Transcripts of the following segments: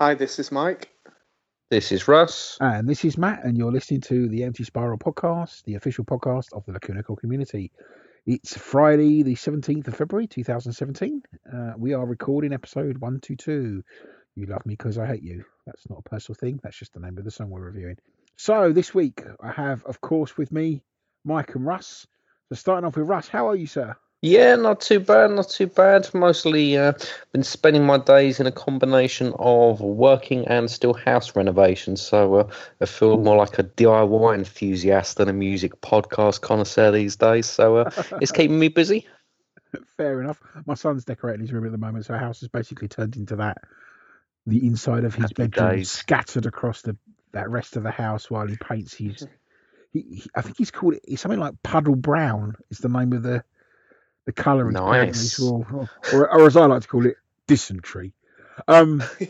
Hi, this is Mike. This is Russ. And this is Matt, and you're listening to the Empty Spiral podcast, the official podcast of the Lacuna Coil community. It's Friday, the 17th of February, 2017. Uh, we are recording episode 122. You love me because I hate you. That's not a personal thing, that's just the name of the song we're reviewing. So, this week, I have, of course, with me Mike and Russ. So, starting off with Russ, how are you, sir? Yeah, not too bad, not too bad. Mostly uh, been spending my days in a combination of working and still house renovations. So uh, I feel more like a DIY enthusiast than a music podcast connoisseur these days. So uh, it's keeping me busy. Fair enough. My son's decorating his room at the moment, so our house has basically turned into that. The inside of his Happy bedroom days. scattered across the that rest of the house while he paints his. He, he, I think he's called it something like puddle brown. Is the name of the the colour he's Nice. wall, or, or as I like to call it, dysentery. Um,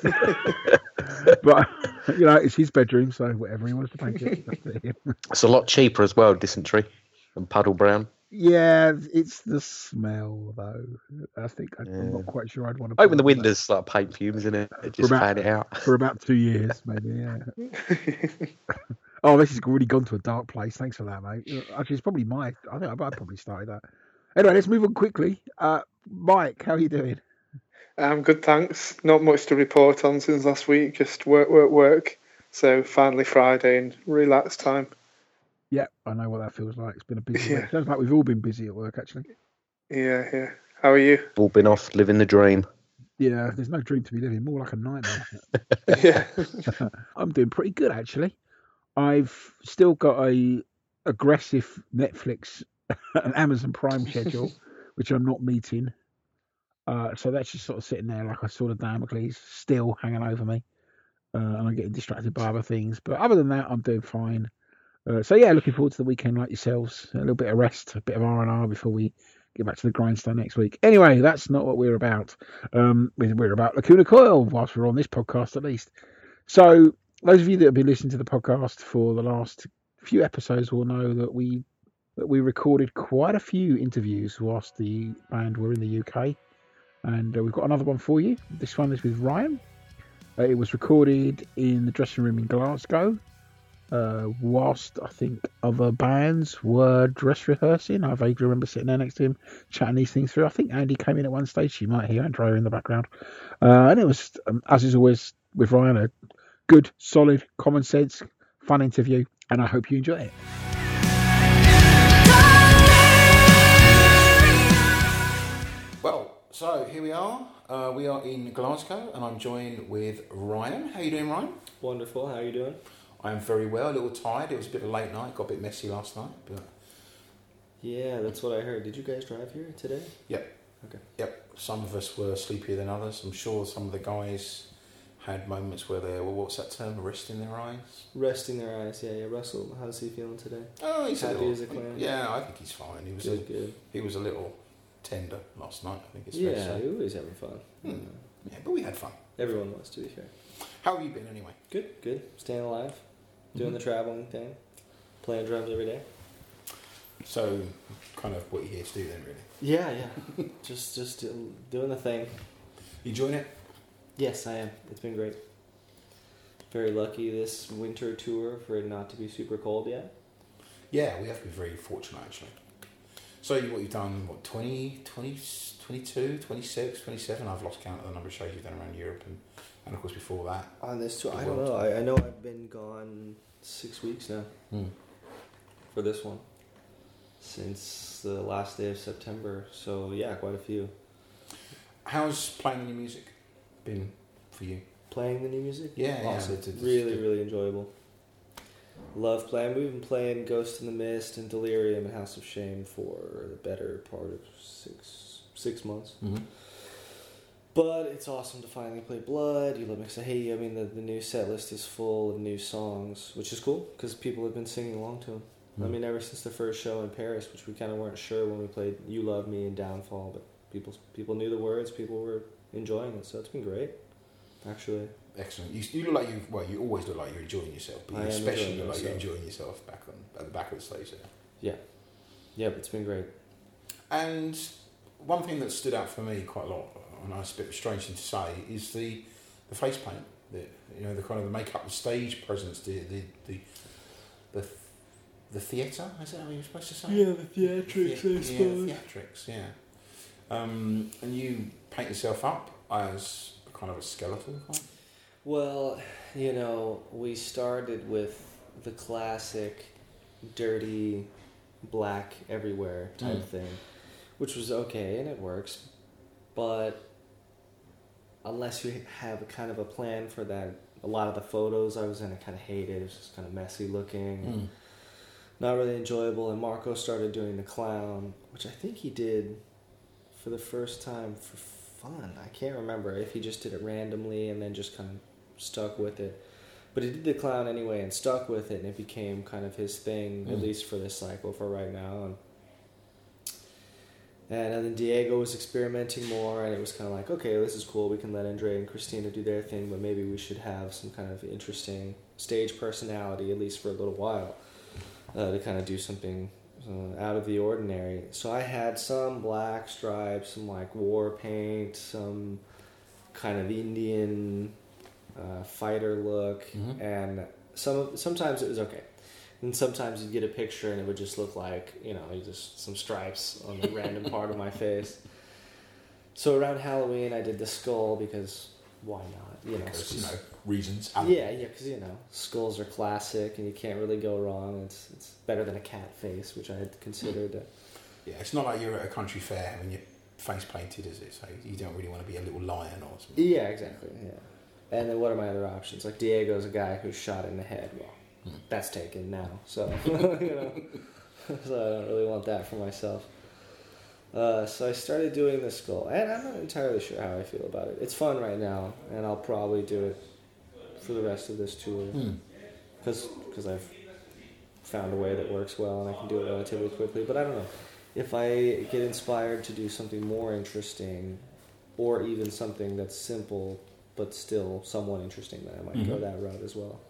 but you know, it's his bedroom, so whatever he wants to paint it. It's a lot cheaper as well, dysentery and puddle brown. Yeah, it's the smell though. I think I'm not quite sure I'd want to Open the windows like paint fumes in it. Just about- fan it out. for about two years, maybe. Yeah. Oh, this has really gone to a dark place. Thanks for that, mate. Actually, it's probably my. I think I probably started that. Anyway, let's move on quickly. Uh, Mike, how are you doing? I'm good, thanks. Not much to report on since last week. Just work, work, work. So finally Friday and relax time. Yeah, I know what that feels like. It's been a busy Yeah. week. Sounds like we've all been busy at work, actually. Yeah, yeah. How are you? All been off living the dream. Yeah, there's no dream to be living, more like a nightmare. yeah. I'm doing pretty good, actually. I've still got a aggressive Netflix and Amazon Prime schedule, which I'm not meeting. Uh, so that's just sort of sitting there like a sort of Damocles still hanging over me. Uh, and I'm getting distracted by other things. But other than that, I'm doing fine. Uh, so yeah, looking forward to the weekend like yourselves. A little bit of rest, a bit of R and R before we get back to the grindstone next week. Anyway, that's not what we're about. Um, we're about Lacuna Coil, whilst we're on this podcast at least. So those of you that have been listening to the podcast for the last few episodes will know that we we recorded quite a few interviews whilst the band were in the UK, and uh, we've got another one for you. This one is with Ryan. Uh, it was recorded in the dressing room in Glasgow, uh, whilst I think other bands were dress rehearsing. I vaguely remember sitting there next to him chatting these things through. I think Andy came in at one stage. You might hear Andrea in the background, uh, and it was um, as is always with Ryan a good, solid, common sense, fun interview, and I hope you enjoy it. So here we are. Uh, we are in Glasgow, and I'm joined with Ryan. How you doing, Ryan? Wonderful. How are you doing? I'm very well. A little tired. It was a bit of a late night. Got a bit messy last night, but Yeah, that's what I heard. Did you guys drive here today? yep, Okay. yep. Some of us were sleepier than others. I'm sure some of the guys had moments where they were. What's that term? Resting their eyes. Resting their eyes. Yeah, yeah. Russell, how's he feeling today? Oh, he's Happy a little, as a clam. Yeah, I think he's fine. He was a, Good, good. he was a little tender last night. I think it's fair to Yeah, say. you're always having fun. Hmm. Yeah, but we had fun. Everyone was, to be fair. How have you been anyway? Good, good. Staying alive, doing the traveling thing, playing drums every day. So, kind of what you're here to do then, really. Yeah, yeah. just, just do- doing the thing. You enjoying it? Yes, I am. It's been great. Very lucky this winter tour for it not to be super cold yet. Yeah, we have been very fortunate actually. So you, what you've done, what, 20, 20, 22, 26, 27? I've lost count of the number of shows you've done around Europe and, and of course before that. Oh, On this tour, I don't know. I, I know I've been gone six weeks now hmm. for this one since the last day of September. So yeah, quite a few. How's playing the new music been for you? Playing the new music, Yeah, oh, yeah, awesome. it's- it's- really, it's- really enjoyable. Love playing. We've been playing Ghost in the Mist and Delirium and House of Shame for the better part of six six months. Mm-hmm. But it's awesome to finally play Blood. You love Mix. Hey, I mean the, the new set list is full of new songs, which is cool because people have been singing along to them. I Mm. mean, ever since the first show in Paris, which we kind of weren't sure when we played "You Love Me" and "Downfall," but people people knew the words, people were enjoying it, so it's been great. Actually, Excellent. You, you look like you. Well, you always look like you're enjoying yourself, but you especially look like you're enjoying yourself back on at the back of the stage there. yeah, but it's been great. And one thing that stood out for me quite a lot, and it's a bit of a strange thing to say, is the the face paint. The you know the kind of the makeup, the stage presence, the the the the, the theatre. Is that how you're supposed to say? it? the theatrics, The- Yeah, theatrics. Yeah. Um, and you paint yourself up as kind of a skeletal. Kind? Well, you know, we started with the classic dirty black everywhere type Mm. thing, which was okay and it works, but unless you have kind of a plan for that, a lot of the photos I was in, I kind of hated. It was just kind of messy looking, Mm. not really enjoyable. And Marco started doing the clown, which I think he did for the first time for fun. I can't remember if he just did it randomly and then just kind of stuck with it. But he did the clown anyway and stuck with it, and it became kind of his thing, at Mm. least for this cycle for right now. And, and then Diego was experimenting more, and it was kind of like, okay, this is cool. We can let Andre and Cristina do their thing, but maybe we should have some kind of interesting stage personality, at least for a little while, uh, to kind of do something uh, out of the ordinary. So I had some black stripes, some like war paint, some kind of Indian uh, fighter look, Mhm. and some sometimes it was okay. And sometimes you'd get a picture and it would just look like, you know, just some stripes on the random part of my face. So around Halloween, I did the skull because why not? You know, Because, you know reasons. yeah, yeah, because you know skulls are classic and you can't really go wrong. It's it's better than a cat face, which I had considered. uh, Yeah, it's not like you're at a country fair and you're face painted, is it? So you don't really want to be a little lion or something. Yeah, exactly. Yeah. And then what are my other options? Like Diego's a guy who's shot in the head. Well, that's taken now, so you know, so I don't really want that for myself. Uh, so I started doing the skull, and I'm not entirely sure how I feel about it. It's fun right now, and I'll probably do it for the rest of this tour Hmm. because I've found a way that works well and I can do it relatively quickly. But I don't know if I get inspired to do something more interesting, or even something that's simple but still somewhat interesting, that I might go Mhm. that route as well.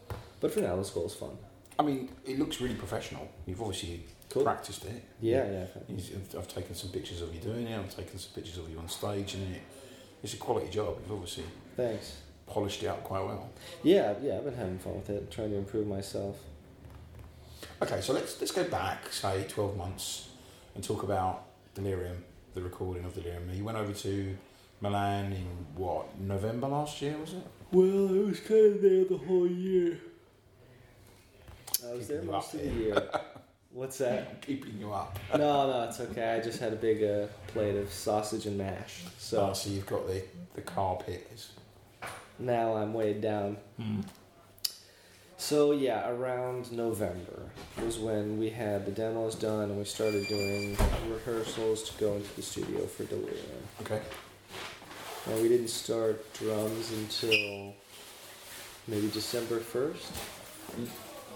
But for now, the skull's fun. I mean, it looks really professional. You've obviously Cool. practiced it. Yeah, yeah. You've- I've taken some pictures of you doing it. I've taken some pictures of you on stage, and it, it's a quality job. You've obviously Thanks. polished it up quite well. Yeah, yeah. I've been having fun with it, trying to improve myself. Okay, so let's let's go back, say, twelve months, and talk about Delirium, the recording of Delirium. You went over to Milan in what November last year, was it? Well, I was kind of there the whole year. I was there Keeping you most of the here. year. What's that? Keeping you up. No, no, it's okay. I just had a big uh, plate of sausage and mash. So, So so you've got the the carpet. Is, now I'm weighed down. So yeah, around November was when we had the demos done and we started doing rehearsals to go into the studio for Delirium. Okay. And we didn't start drums until maybe December first.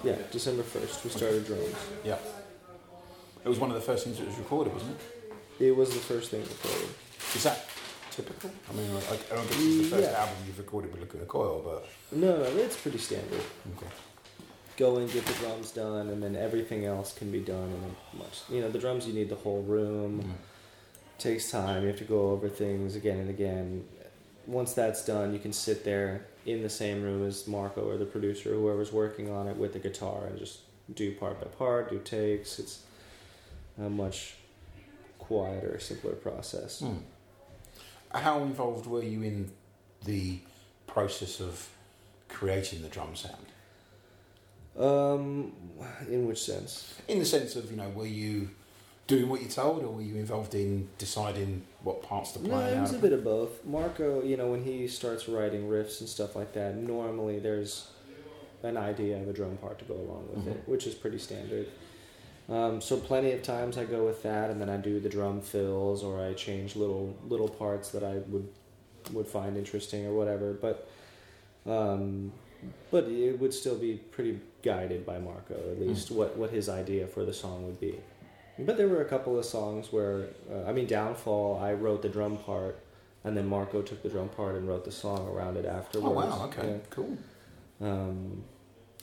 Yeah, December first we started drums. Yeah. It was one of the first things that was recorded, wasn't it? It was the first thing recorded. Is that typical? I mean, I, I don't guess it's the first Yeah. album you've recorded with Lacuna Coil, but No, no, it's pretty standard. okay. Go and get the drums done, and then everything else can be done in a much. You know, the drums you need the whole room. Mm. Takes time. You have to go over things again and again. Once that's done, you can sit there in the same room as Marco or the producer, or whoever's working on it, with the guitar and just do part by part, do takes. It's a much quieter, simpler process. Hmm. How involved were you in the process of creating the drum sound? Um, in which sense? In the sense of, you know, were you doing what you're told, or were you involved in deciding what parts to play? No, it was a bit of both. Marco, you know, when he starts writing riffs and stuff like that, normally there's an idea of a drum part to go along with it, which is pretty standard. Um, so plenty of times I go with that, and then I do the drum fills, or I change little little parts that I would would find interesting or whatever. But um, but it would still be pretty guided by Marco, at least what what his idea for the song would be. But there were a couple of songs where, uh, I mean, Downfall, I wrote the drum part, and then Marco took the drum part and wrote the song around it afterwards. Oh wow! Okay, cool. Um,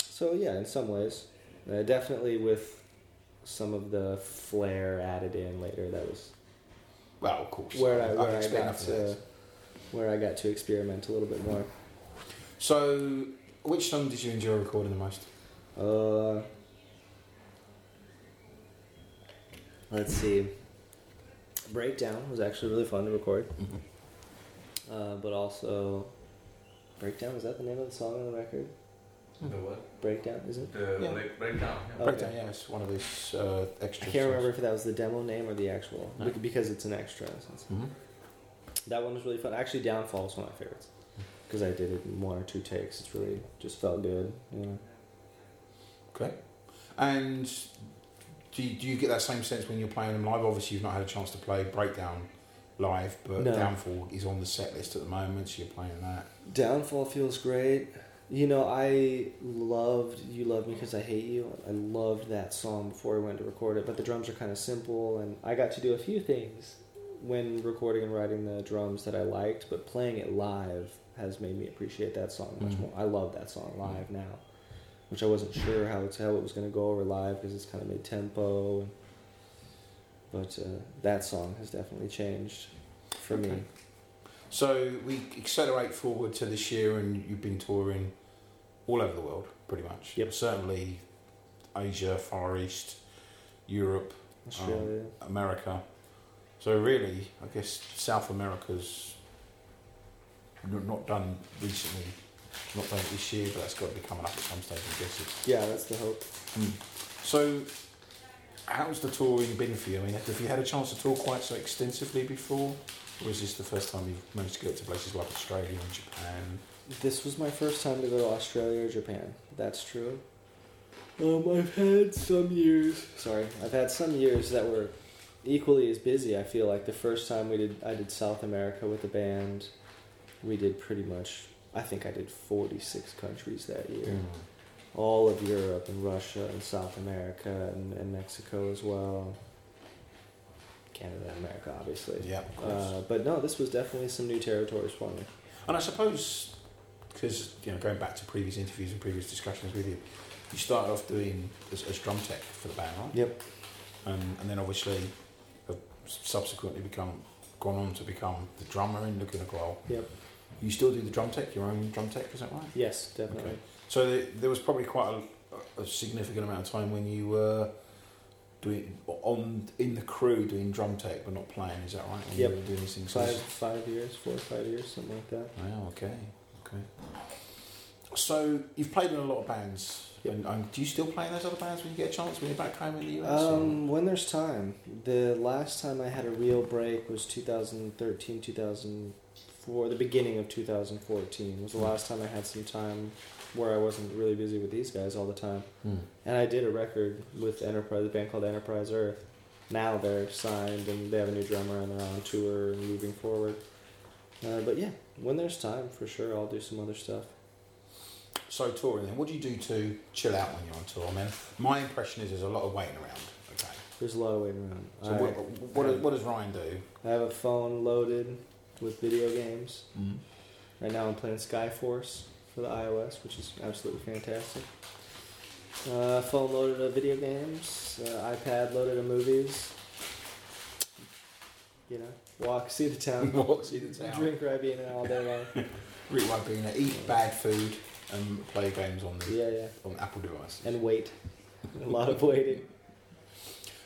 so yeah, in some ways, uh, definitely with some of the flair added in later. That was Well, of course. where I where I got to where I got to experiment a little bit more. So, which song did you enjoy recording the most? Uh, let's see. Breakdown was actually really fun to record. Uh, but also, Breakdown was that the name of the song on the record? The what? Breakdown, is it? The Yeah. break, breakdown. Yeah. Okay. Breakdown, yeah, it's one of these uh, I can't remember if that was the demo name or the actual, No. because it's an extra. so it's- hmm That one was really fun. Actually, Downfall was one of my favorites because I did it in one or two takes. It's really just felt good. You know. Okay. And do you, do you get that same sense when you're playing them live? Obviously, you've not had a chance to play Breakdown live, but No. Downfall is on the set list at the moment, so you're playing that. Downfall feels great. You know, I loved You Love Me Because I Hate You. I loved that song before I went to record it, but the drums are kind of simple, and I got to do a few things when recording and writing the drums that I liked, but playing it live has made me appreciate that song much Mhm. more. I love that song live now, which I wasn't sure how it's how it was going to go over live because it's kind of mid tempo. But uh, that song has definitely changed for me. So we accelerate forward to this year, and you've been touring all over the world, pretty much. Yep. Certainly, Asia, Far East, Europe, Australia. America. So really, I guess South America's not done recently, not done it this year, but that's got to be coming up at some stage, I guess. It's, yeah, that's the hope. so, how's the touring been for you? I mean, have you had a chance to tour quite so extensively before, or is this the first time you've managed to get to places like Australia and Japan? This was my first time to go to Australia or Japan. That's true. Um, I've had some years. Sorry, I've had some years that were equally as busy. I feel like the first time we did, I did South America with the band. We did pretty much. I think I did forty six countries that year. All of Europe and Russia and South America and, and Mexico as well. Canada and America, obviously. Yeah, of course. Uh, but no, this was definitely some new territories for me. And I suppose, because you know, going back to previous interviews and previous discussions with you, you started off doing as, as drum tech for the band, right? Yep. And, and then obviously have subsequently become gone on to become the drummer in Lacuna Coil. Yep. You still do the drum tech, your own drum tech, is that right? Yes, definitely. Okay. So there, there was probably quite a, a significant amount of time when you were doing on in the crew doing drum tech but not playing. Is that right? When Yep. You were doing these things. Five five years, four or five years, something like that. Oh, okay, okay. So you've played in a lot of bands. Yep. And, um, do you still play in those other bands when you get a chance when you're back home in the US? Um, when there's time. The last time I had a real break was 2013, 2004. The beginning of 2014 was the last time I had some time where I wasn't really busy with these guys all the time. Hmm. And I did a record with Enterprise, a band called Enterprise Earth. Now they're signed and they have a new drummer and they're on tour and moving forward. Uh, but yeah, when there's time, for sure, I'll do some other stuff. So touring then, what do you do to chill out when you're on tour? I mean, my impression is there's a lot of waiting around. Okay. There's a lot of waiting around. So I- what, what, does, what does Ryan do? I have a phone loaded with video games. Mm. Right now I'm playing Skyforce for the iOS, which is absolutely fantastic. Uh, phone loaded of video games, uh, iPad loaded of movies. You know, walk, see the town, Walk, see the town. drink Ribena all day long. Really like being a eat bad food and play games on the Yeah, yeah. on Apple devices. And wait. A lot of waiting.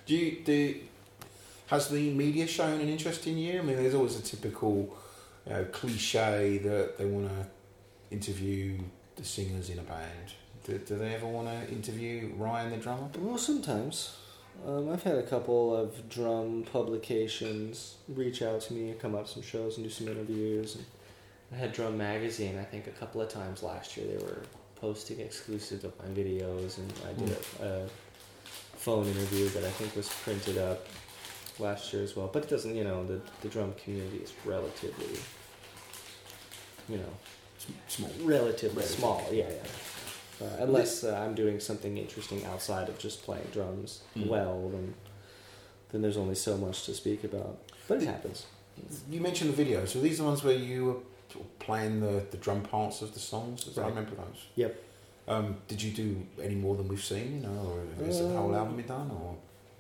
Do you do? Has the media shown an interest in you? I mean, there's always a typical, you know, cliche that they want to interview the singers in a band. Do, do they ever want to interview Ryan the drummer? Well, sometimes. Um, I've had a couple of drum publications reach out to me, and come up some shows and do some interviews. And I had Drum Magazine, I think, a couple of times last year. They were posting exclusives of my videos, and I did a, a phone interview that I think was printed up last year as well. But it doesn't, you know, the, the drum community is relatively, you know, Small. relatively Relatively. small. Yeah, yeah. Uh, unless uh, I'm doing something interesting outside of just playing drums Mm. well, then then there's only so much to speak about. But it happens. You mentioned the videos. So these are the ones where you were playing the, the drum parts of the songs. I Right. remember those. Yep. Um, did you do any more than we've seen? You know, or is the whole Um, album done? Or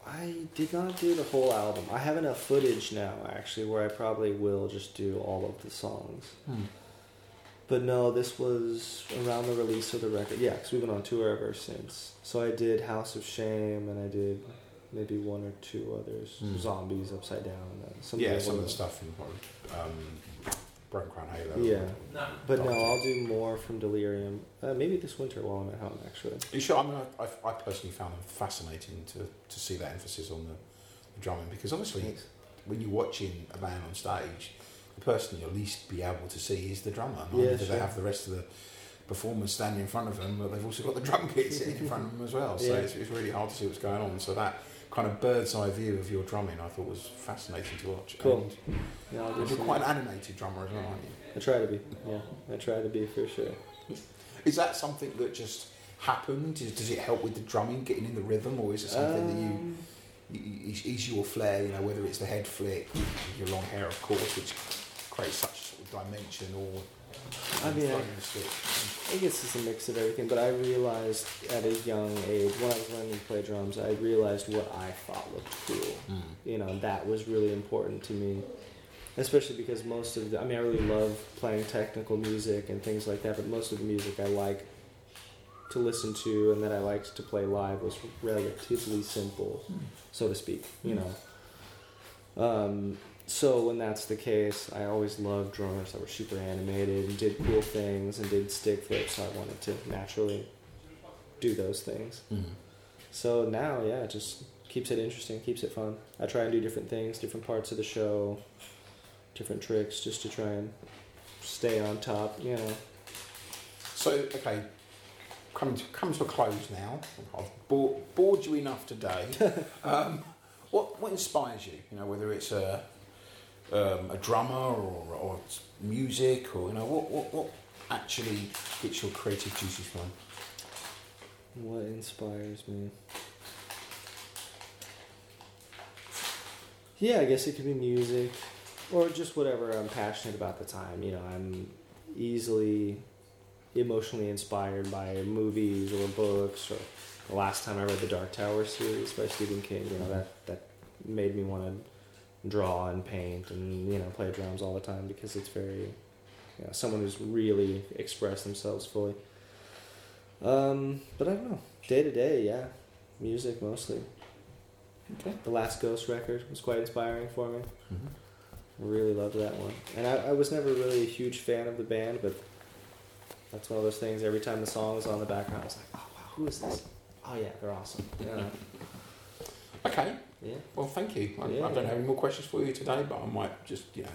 I did not do the whole album. I have enough footage now, actually, where I probably will just do all of the songs. Hmm. But no, this was around the release of the record. Yeah, because we've been on tour ever since. So I did House of Shame, and I did maybe one or two others. Mm. Zombies, Upside Down. Uh, some yeah, some of the stuff from um, Broken Crown Halo. Yeah, but no, I'll do more from Delirium. Uh, maybe this winter while I'm at home, actually. You sure? I mean, I, I, I personally found them fascinating to, to see that emphasis on the, the drumming because obviously Thanks. when you're watching a band on stage, the person you'll least be able to see is the drummer. Not Yeah, only do sure. they have the rest of the performers standing in front of them, but they've also got the drum kit sitting in front of them as well. So Yeah. it's, it's really hard to see what's going on. So that kind of bird's eye view of your drumming, I thought was fascinating to watch. Cool. Yeah, And you're some- quite an animated drummer as well, aren't you? I try to be. Yeah, I try to be for sure. Is that something that just happened? Does, it help with the drumming, getting in the rhythm, or is it something that you Um, is, is your flair, you know, whether it's the head flick, your long hair, of course, which creates such sort of dimension, or I mean, I- throwing the stick. I guess it's a mix of everything, but I realized at a young age, when I was learning to play drums, I realized what I thought looked cool. Mm. You know, that was really important to me. Especially because most of the, I mean, I really love playing technical music and things like that, but most of the music I like to listen to and that I liked to play live was relatively simple, hmm. so to speak, you hmm. know. Um, so when that's the case, I always loved drummers that were super animated and did cool things and did stick flips. So I wanted to naturally do those things. Mm. So now, yeah, it just keeps it interesting, keeps it fun. I try and do different things, different parts of the show, different tricks, just to try and stay on top. You know. So, okay, coming to, coming to a close now. I've bored, bored you enough today. um, what what inspires you? You know, whether it's a um, a drummer or, or music, or you know, what, what what actually gets your creative juices flowing? What inspires me? Yeah, I guess it could be music or just whatever I'm passionate about at the time. You know, I'm easily emotionally inspired by movies or books or the last time I read the Dark Tower series by Stephen King, you know, that that made me want to draw and paint and you know, play drums all the time because it's very you know, someone who's really expressed themselves fully. Um, but I don't know. Day to day, yeah, music mostly. Okay. The last Ghost record was quite inspiring for me. Mhm. Really loved that one. And I, I was never really a huge fan of the band, but that's one of those things. Every time the song was on the background, I was like, oh wow, who is this? Oh yeah, they're awesome. Yeah, Okay, yeah. well, thank you. I, Yeah. I don't have any more questions for you today, but I might just you know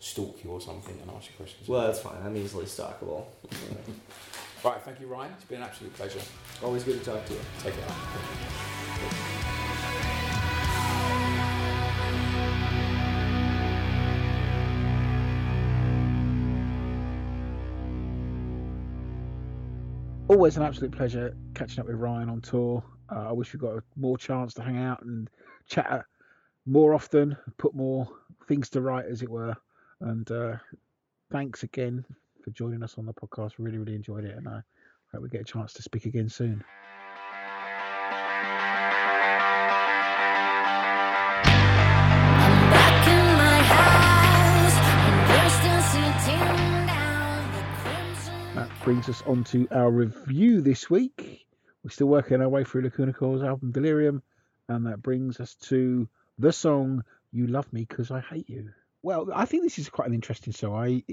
stalk you or something and ask you questions. Well, that's fine. I'm easily stalkable. Right. Thank you, Ryan. It's been an absolute pleasure. Always good to talk to you. Take care. Always an absolute pleasure catching up with Ryan on tour. Uh, I wish we got a more chance to hang out and chat more often, put more things to right, as it were. And uh, thanks again for joining us on the podcast. Really, really enjoyed it, and I hope we get a chance to speak again soon. Brings us on to our review this week. We're still working our way through Lacuna Coil's album Delirium, and that brings us to the song "You Love Me Because I Hate You." Well, I think this is quite an interesting song. I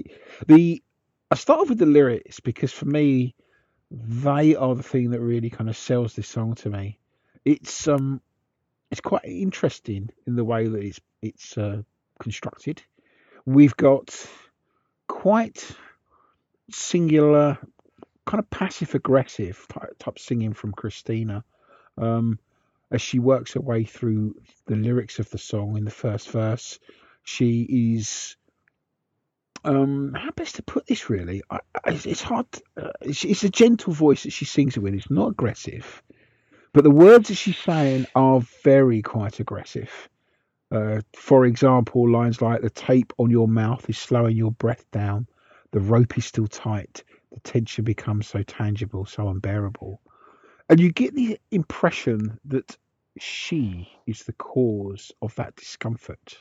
the I start off with the lyrics because for me, they are the thing that really kind of sells this song to me. It's um, it's quite interesting in the way that it's it's uh, constructed. We've got quite singular, kind of passive aggressive type, singing from Cristina um, as she works her way through the lyrics of the song in the first verse. She is. Um, how best to put this? Really, I, it's hard. Uh, it's, it's a gentle voice that she sings it with. It's not aggressive, but the words that she's saying are very quite aggressive. Uh, for example, lines like "the tape on your mouth is slowing your breath down." The rope is still tight the tension becomes so tangible so unbearable and you get the impression that she is the cause of that discomfort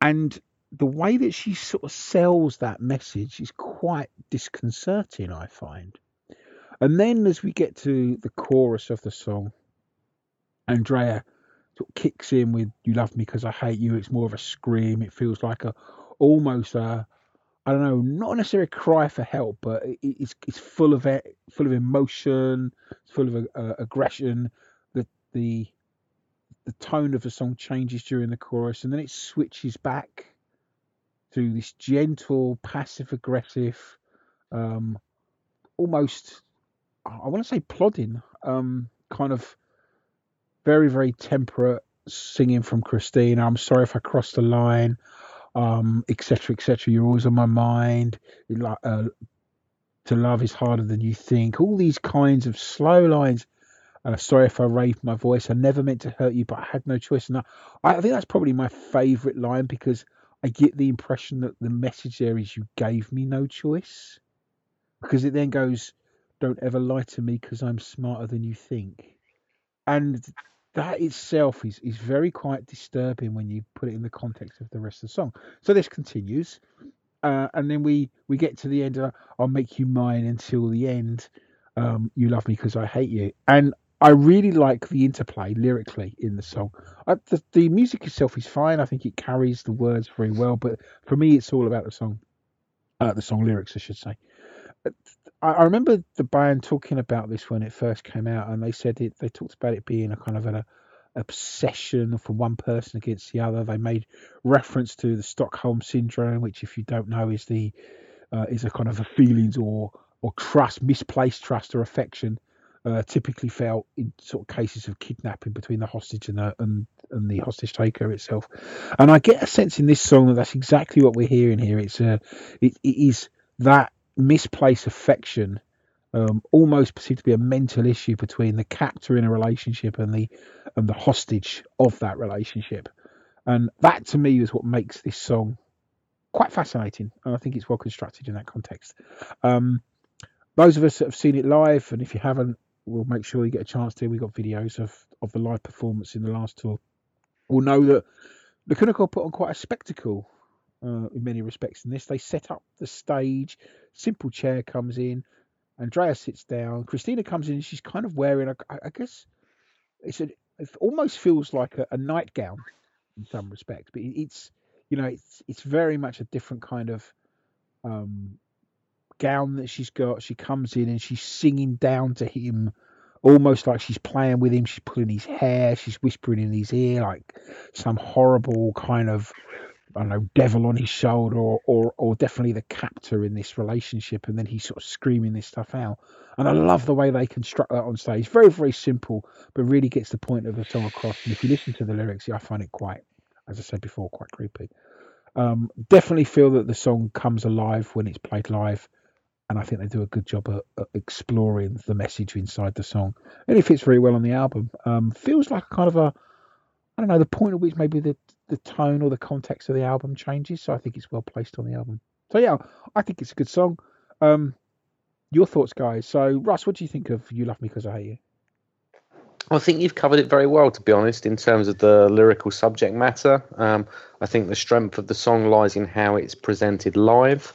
and the way that she sort of sells that message is quite disconcerting, I find. And then as we get to the chorus of the song, Andrea sort of kicks in with "You love me because I hate you." It's more of a scream. It feels like a almost a I don't know, not necessarily a cry for help, but it, it's it's full of it, full of emotion, it's full of uh, aggression. The the the tone of the song changes during the chorus, and then it switches back to this gentle, passive aggressive, um, almost I want to say plodding, um, kind of very very temperate singing from Cristina. I'm sorry if I crossed the line um, etc., etc. You're always on my mind. Uh, to love is harder than you think. All these kinds of slow lines. Uh, sorry if I raised my voice. I never meant to hurt you, but I had no choice. And I, I think that's probably my favourite line because I get the impression that the message there is you gave me no choice. Because it then goes, don't ever lie to me because I'm smarter than you think. And that itself is, is very quite disturbing when you put it in the context of the rest of the song. So this continues, uh, and then we we get to the end. I'll make you mine until the end. Um, you love me because I hate you, and I really like the interplay lyrically in the song. I, the, the music itself is fine. I think it carries the words very well, but for me, it's all about the song, uh, the song lyrics, I should say. I, I remember the band talking about this when it first came out, and they said it. They talked about it being a kind of an obsession from one person against the other. They made reference to the Stockholm syndrome, which, if you don't know, is the uh, is a kind of a feelings or or trust, misplaced trust or affection, uh, typically felt in sort of cases of kidnapping between the hostage and the and, and the hostage taker itself. And I get a sense in this song that that's exactly what we're hearing here. It's a it, it is that misplaced affection um, almost perceived to be a mental issue between the captor in a relationship and the and the hostage of that relationship, and that to me is what makes this song quite fascinating, and I think it's well constructed in that context. Um, those of us that have seen it live, and if you haven't, we'll make sure you get a chance to. We've got videos of of the live performance in the last tour. We'll know that Lacuna Coil put on quite a spectacle uh, in many respects in this. They set up the stage, simple chair comes in, Andrea sits down, Cristina comes in, she's kind of wearing, a, I guess, it's a, it almost feels like a, a nightgown in some respects, but it's, you know, it's it's very much a different kind of um, gown that she's got. She comes in and she's singing down to him, almost like she's playing with him. She's pulling his hair, she's whispering in his ear like some horrible kind of I don't know, devil on his shoulder, or, or or definitely the captor in this relationship, and then he's sort of screaming this stuff out. And I love the way they construct that on stage. Very, very simple, but really gets the point of the song across. And if you listen to the lyrics, yeah, I find it quite, as I said before, quite creepy. Um, definitely feel that the song comes alive when it's played live, and I think they do a good job of, exploring the message inside the song. And it fits very well on the album. Um, feels like kind of a I don't know the point at which maybe the the tone or the context of the album changes. So I think it's well placed on the album. So yeah, I think it's a good song. Um, your thoughts, guys? So Russ, what do you think of "You Love Me Because I Hate You"? I think you've covered it very well, to be honest, in terms of the lyrical subject matter. Um, I think the strength of the song lies in how it's presented live.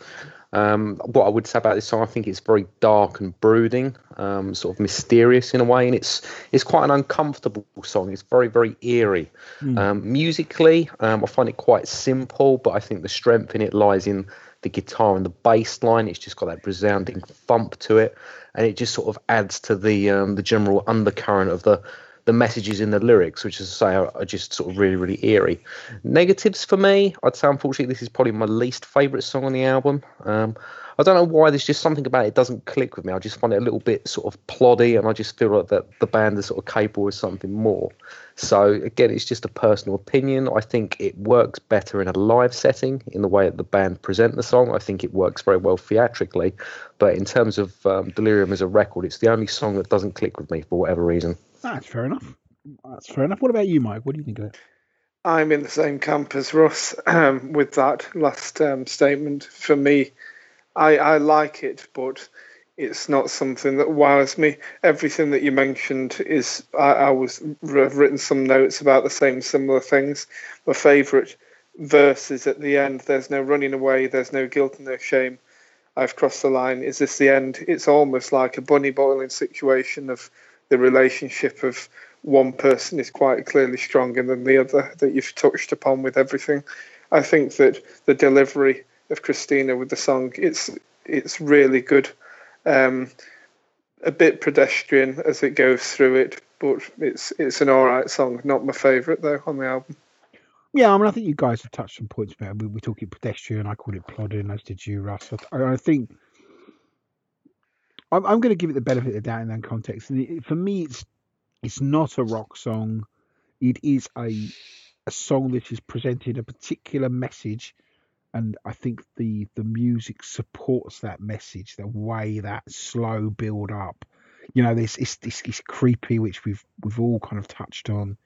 Um, what I would say about this song, I think it's very dark and brooding, um, sort of mysterious in a way, and it's it's quite an uncomfortable song. It's very very eerie. Um, musically, um, I find it quite simple, but I think the strength in it lies in the guitar and the bass line. It's just got that resounding thump to it, and it just sort of adds to the um, the general undercurrent of the the messages in the lyrics, which, as I say, are, just sort of really, really eerie. Negatives for me, I'd say, unfortunately, this is probably my least favourite song on the album. Um, I don't know why. There's just something about it doesn't click with me. I just find it a little bit sort of ploddy, and I just feel like that the band is sort of capable of something more. So again, it's just a personal opinion. I think it works better in a live setting in the way that the band present the song. I think it works very well theatrically, but in terms of um, Delirium as a record, it's the only song that doesn't click with me for whatever reason. That's fair enough. That's fair enough. What about you, Mike? What do you think of it? I'm in the same camp as Russ um, with that last um, statement. For me, I, I like it, but it's not something that wows me. Everything that you mentioned is I, I was I've written some notes about the same similar things. My favourite verses at the end. There's no running away. There's no guilt and no shame. I've crossed the line. Is this the end? It's almost like a bunny boiling situation of the relationship of one person is quite clearly stronger than the other that you've touched upon with everything. I think that the delivery of Cristina with the song it's it's really good. Um, a bit pedestrian as it goes through it, but it's it's an all right song. Not my favourite though on the album. Yeah, I mean, I think you guys have touched on points there. We were talking pedestrian. I called it plodding, as did you, Russ. I, I think I'm, I'm going to give it the benefit of the doubt in that context. And it, for me, it's it's not a rock song. It is a a song that is presenting a particular message, and I think the the music supports that message. The way that slow build up, you know, this it's, it's, it's creepy, which we've we've all kind of touched on.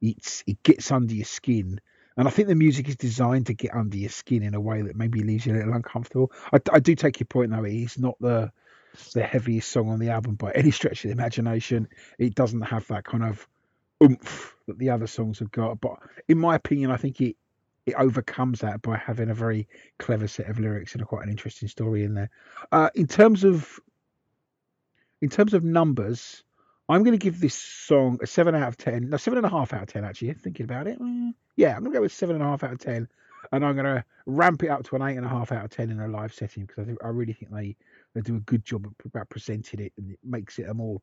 It's it gets under your skin, and I think the music is designed to get under your skin in a way that maybe leaves you a little uncomfortable. I, I do take your point though; it is not the the heaviest song on the album by any stretch of the imagination. It doesn't have that kind of oomph that the other songs have got. But in my opinion, I think it it overcomes that by having a very clever set of lyrics and a quite an interesting story in there. Uh, in terms of in terms of numbers, I'm going to give this song a seven out of ten. No, seven and a half out of ten. Actually, thinking about it, Mm, yeah, I'm going to go with seven and a half out of ten, and I'm going to ramp it up to an eight and a half out of ten in a live setting because I think I really think they they do a good job about presenting it, and it makes it a more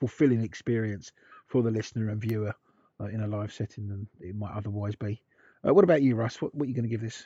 fulfilling experience for the listener and viewer uh, in a live setting than it might otherwise be. Uh, what about you, Russ? What, what are you going to give this?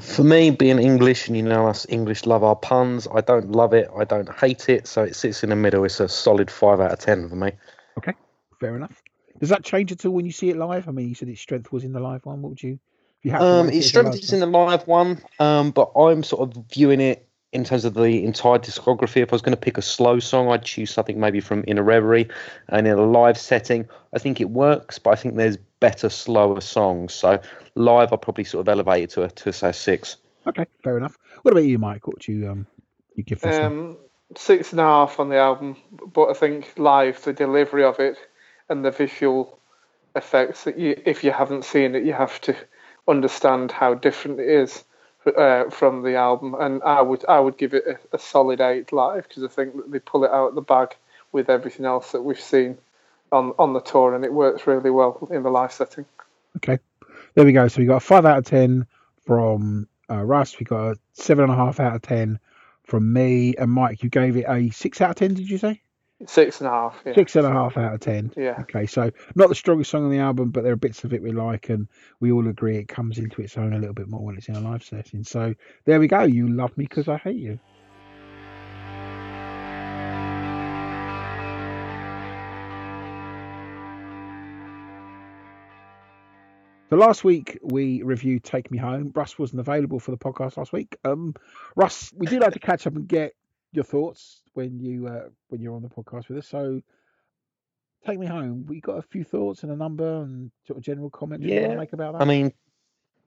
For me, being English, and you know us English love our puns, I don't love it, I don't hate it, so it sits in the middle. It's a solid 5 out of 10 for me. Okay, fair enough. Does that change at all when you see it live? I mean, you said its strength was in the live one. What would you? If you had Um, rate its as strength is in the live one, um, but I'm sort of viewing it in terms of the entire discography. If I was going to pick a slow song, I'd choose something maybe from In a Reverie. And in a live setting, I think it works, but I think there's better, slower songs. So live, I'll probably sort of elevate it to a, to say a six. Okay, fair enough. What about you, Mike? What would you um you give this? one? Um, six and a half on the album, but I think live the delivery of it and the visual effects that you, if you haven't seen it, you have to understand how different it is uh, from the album. And I would I would give it a, a solid eight live because I think that they pull it out of the bag with everything else that we've seen on on the tour, and it works really well in the live setting. Okay, there we go. So we got a five out of ten from uh, Russ. We got a seven and a half out of ten from me and Mike. You gave it a six out of ten. Did you say Six and a half. Yeah. six and a half out of ten? Yeah. Okay, so not the strongest song on the album, but there are bits of it we like, and we all agree it comes into its own a little bit more when it's in a live setting. So there we go. You love me because I hate you. So last week we reviewed Take Me Home. Russ wasn't available for the podcast last week. Um, Russ, we do like to catch up and get your thoughts when you uh, when you're on the podcast with us. So Take Me Home. We got a few thoughts and a number and sort of general comments you want Yeah, to make about that. I mean,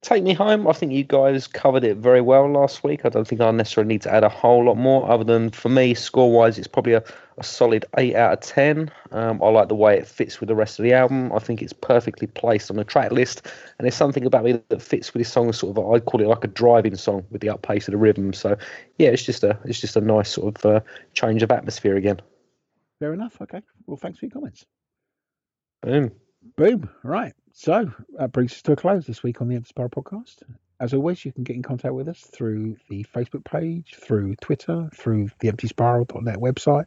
Take Me Home, I think you guys covered it very well last week. I don't think I necessarily need to add a whole lot more, other than for me, score wise, it's probably a, a solid 8 out of 10. Um, I like the way it fits with the rest of the album. I think it's perfectly placed on the track list, and there's something about me that fits with this song, sort of, I'd call it like a driving song with the up pace of the rhythm. So, yeah, it's just a, it's just a nice sort of uh, change of atmosphere again. Fair enough. Okay. Well, thanks for your comments. Boom. Boom. Right. So that brings us to a close this week on the Empty Spiral podcast. As always, you can get in contact with us through the Facebook page, through Twitter, through the emptyspiral.net website.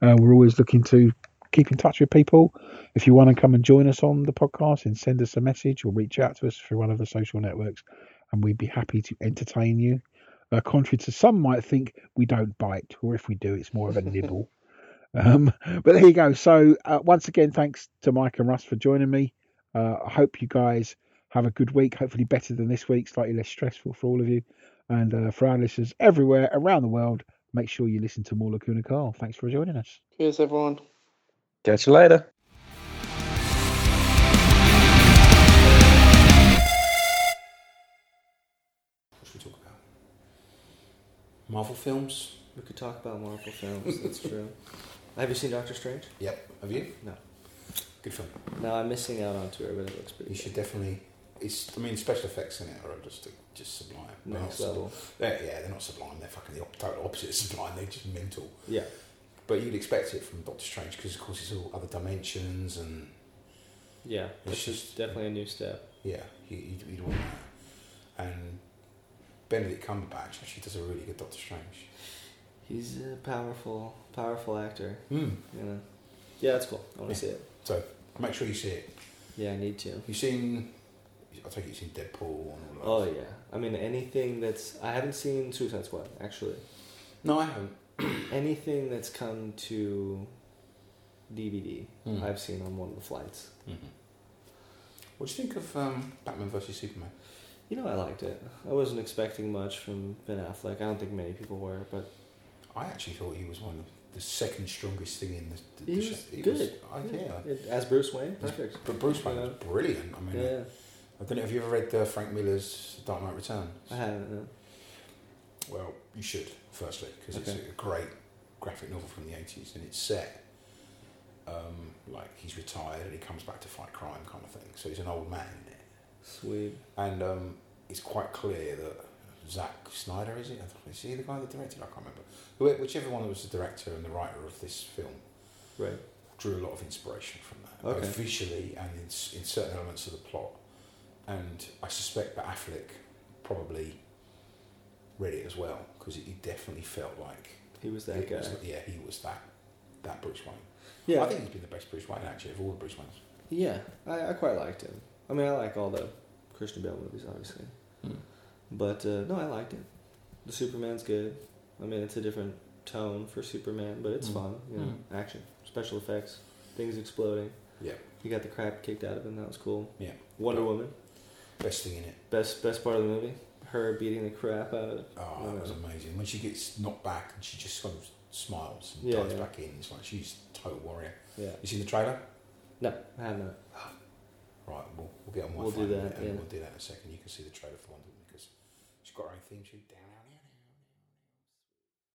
Uh, we're always looking to keep in touch with people. If you want to come and join us on the podcast and send us a message or reach out to us through one of the social networks, and we'd be happy to entertain you. Uh, contrary to some might think, we don't bite, or if we do, it's more of a nibble. Um, but there you go. So uh, once again, thanks to Mike and Russ for joining me. Uh, I hope you guys have a good week. Hopefully better than this week, slightly less stressful for all of you. And uh, for our listeners everywhere around the world, make sure you listen to more Lacuna Coil. Thanks for joining us. Cheers, everyone. Catch you later. What should we talk about? Marvel films? We could talk about Marvel films. That's true. Have you seen Doctor Strange? Yep. Have you? No. Good film. No, I'm missing out on tour, but it looks pretty. You should definitely it's. I mean, special effects in it are just just sublime. They're Next not level. sub- They're, yeah, they're not sublime. They're fucking the total opposite of sublime. They're just mental. Yeah. But you'd expect it from Doctor Strange because, of course, it's all other dimensions and Yeah. It's just- definitely a new step. yeah, you, you'd, you'd want that. And Benedict Cumberbatch actually does a really good Doctor Strange. He's a powerful, powerful actor. Mm. You know. Yeah, that's cool. I want Yeah. to see it. So make sure you see it. Yeah, I need to. You've seen. I take it you've seen Deadpool and all that. Oh yeah. I mean, anything that's I haven't seen Suicide Squad actually. No, I haven't. Anything that's come to DVD, Mm. I've seen on one of the flights. Mm-hmm. What do you think of um, Batman versus Superman? You know, I liked it. I wasn't expecting much from Ben Affleck. I don't think many people were, but I actually thought he was one of the second strongest thing in the. the He the was show. good. I, yeah. It- as Bruce Wayne, perfect. But Bruce Wayne Yeah. was brilliant. I mean, Yeah, I don't know. Have you ever read uh, Frank Miller's Dark Knight Returns? I haven't. No. Well, you should, firstly, because Okay. it's a great graphic novel from the 80s and it's set um, like he's retired and he comes back to fight crime, kind of thing. So he's an old man in it. Sweet. And um, it's quite clear that Zack Snyder, is it? Is he the guy that directed? I can't remember. Whichever one was the director and the writer of this film Right. drew a lot of inspiration from that, Okay. both visually and in, in certain elements of the plot. And I suspect that Affleck probably read it as well because he definitely felt like He was that guy. was- yeah, he was that that Bruce Wayne. Yeah. I think he's been the best Bruce Wayne actually of all the Bruce Waynes. Yeah, I, I quite liked him. I mean, I like all the Christian Bale movies, obviously. Hmm. But uh, no, I liked it. The Superman's good. I mean, it's a different tone for Superman, but it's Mm. fun. You know, action, special effects, things exploding. Yeah. He got the crap kicked out of him. That was cool. Yeah. Wonder Yeah. Woman, Best thing in it. best best part of the movie. Her beating the crap out of. It. Oh, that was amazing. When she gets knocked back and she just sort of smiles and Yeah, dives yeah. back in, it's like she's a total warrior. Yeah. You seen the trailer? No, I have not. Right, we'll, we'll get on We'll Wi-Fi do that, and yeah. we'll do that in a second. You can see the trailer for Wonder she's got her own theme.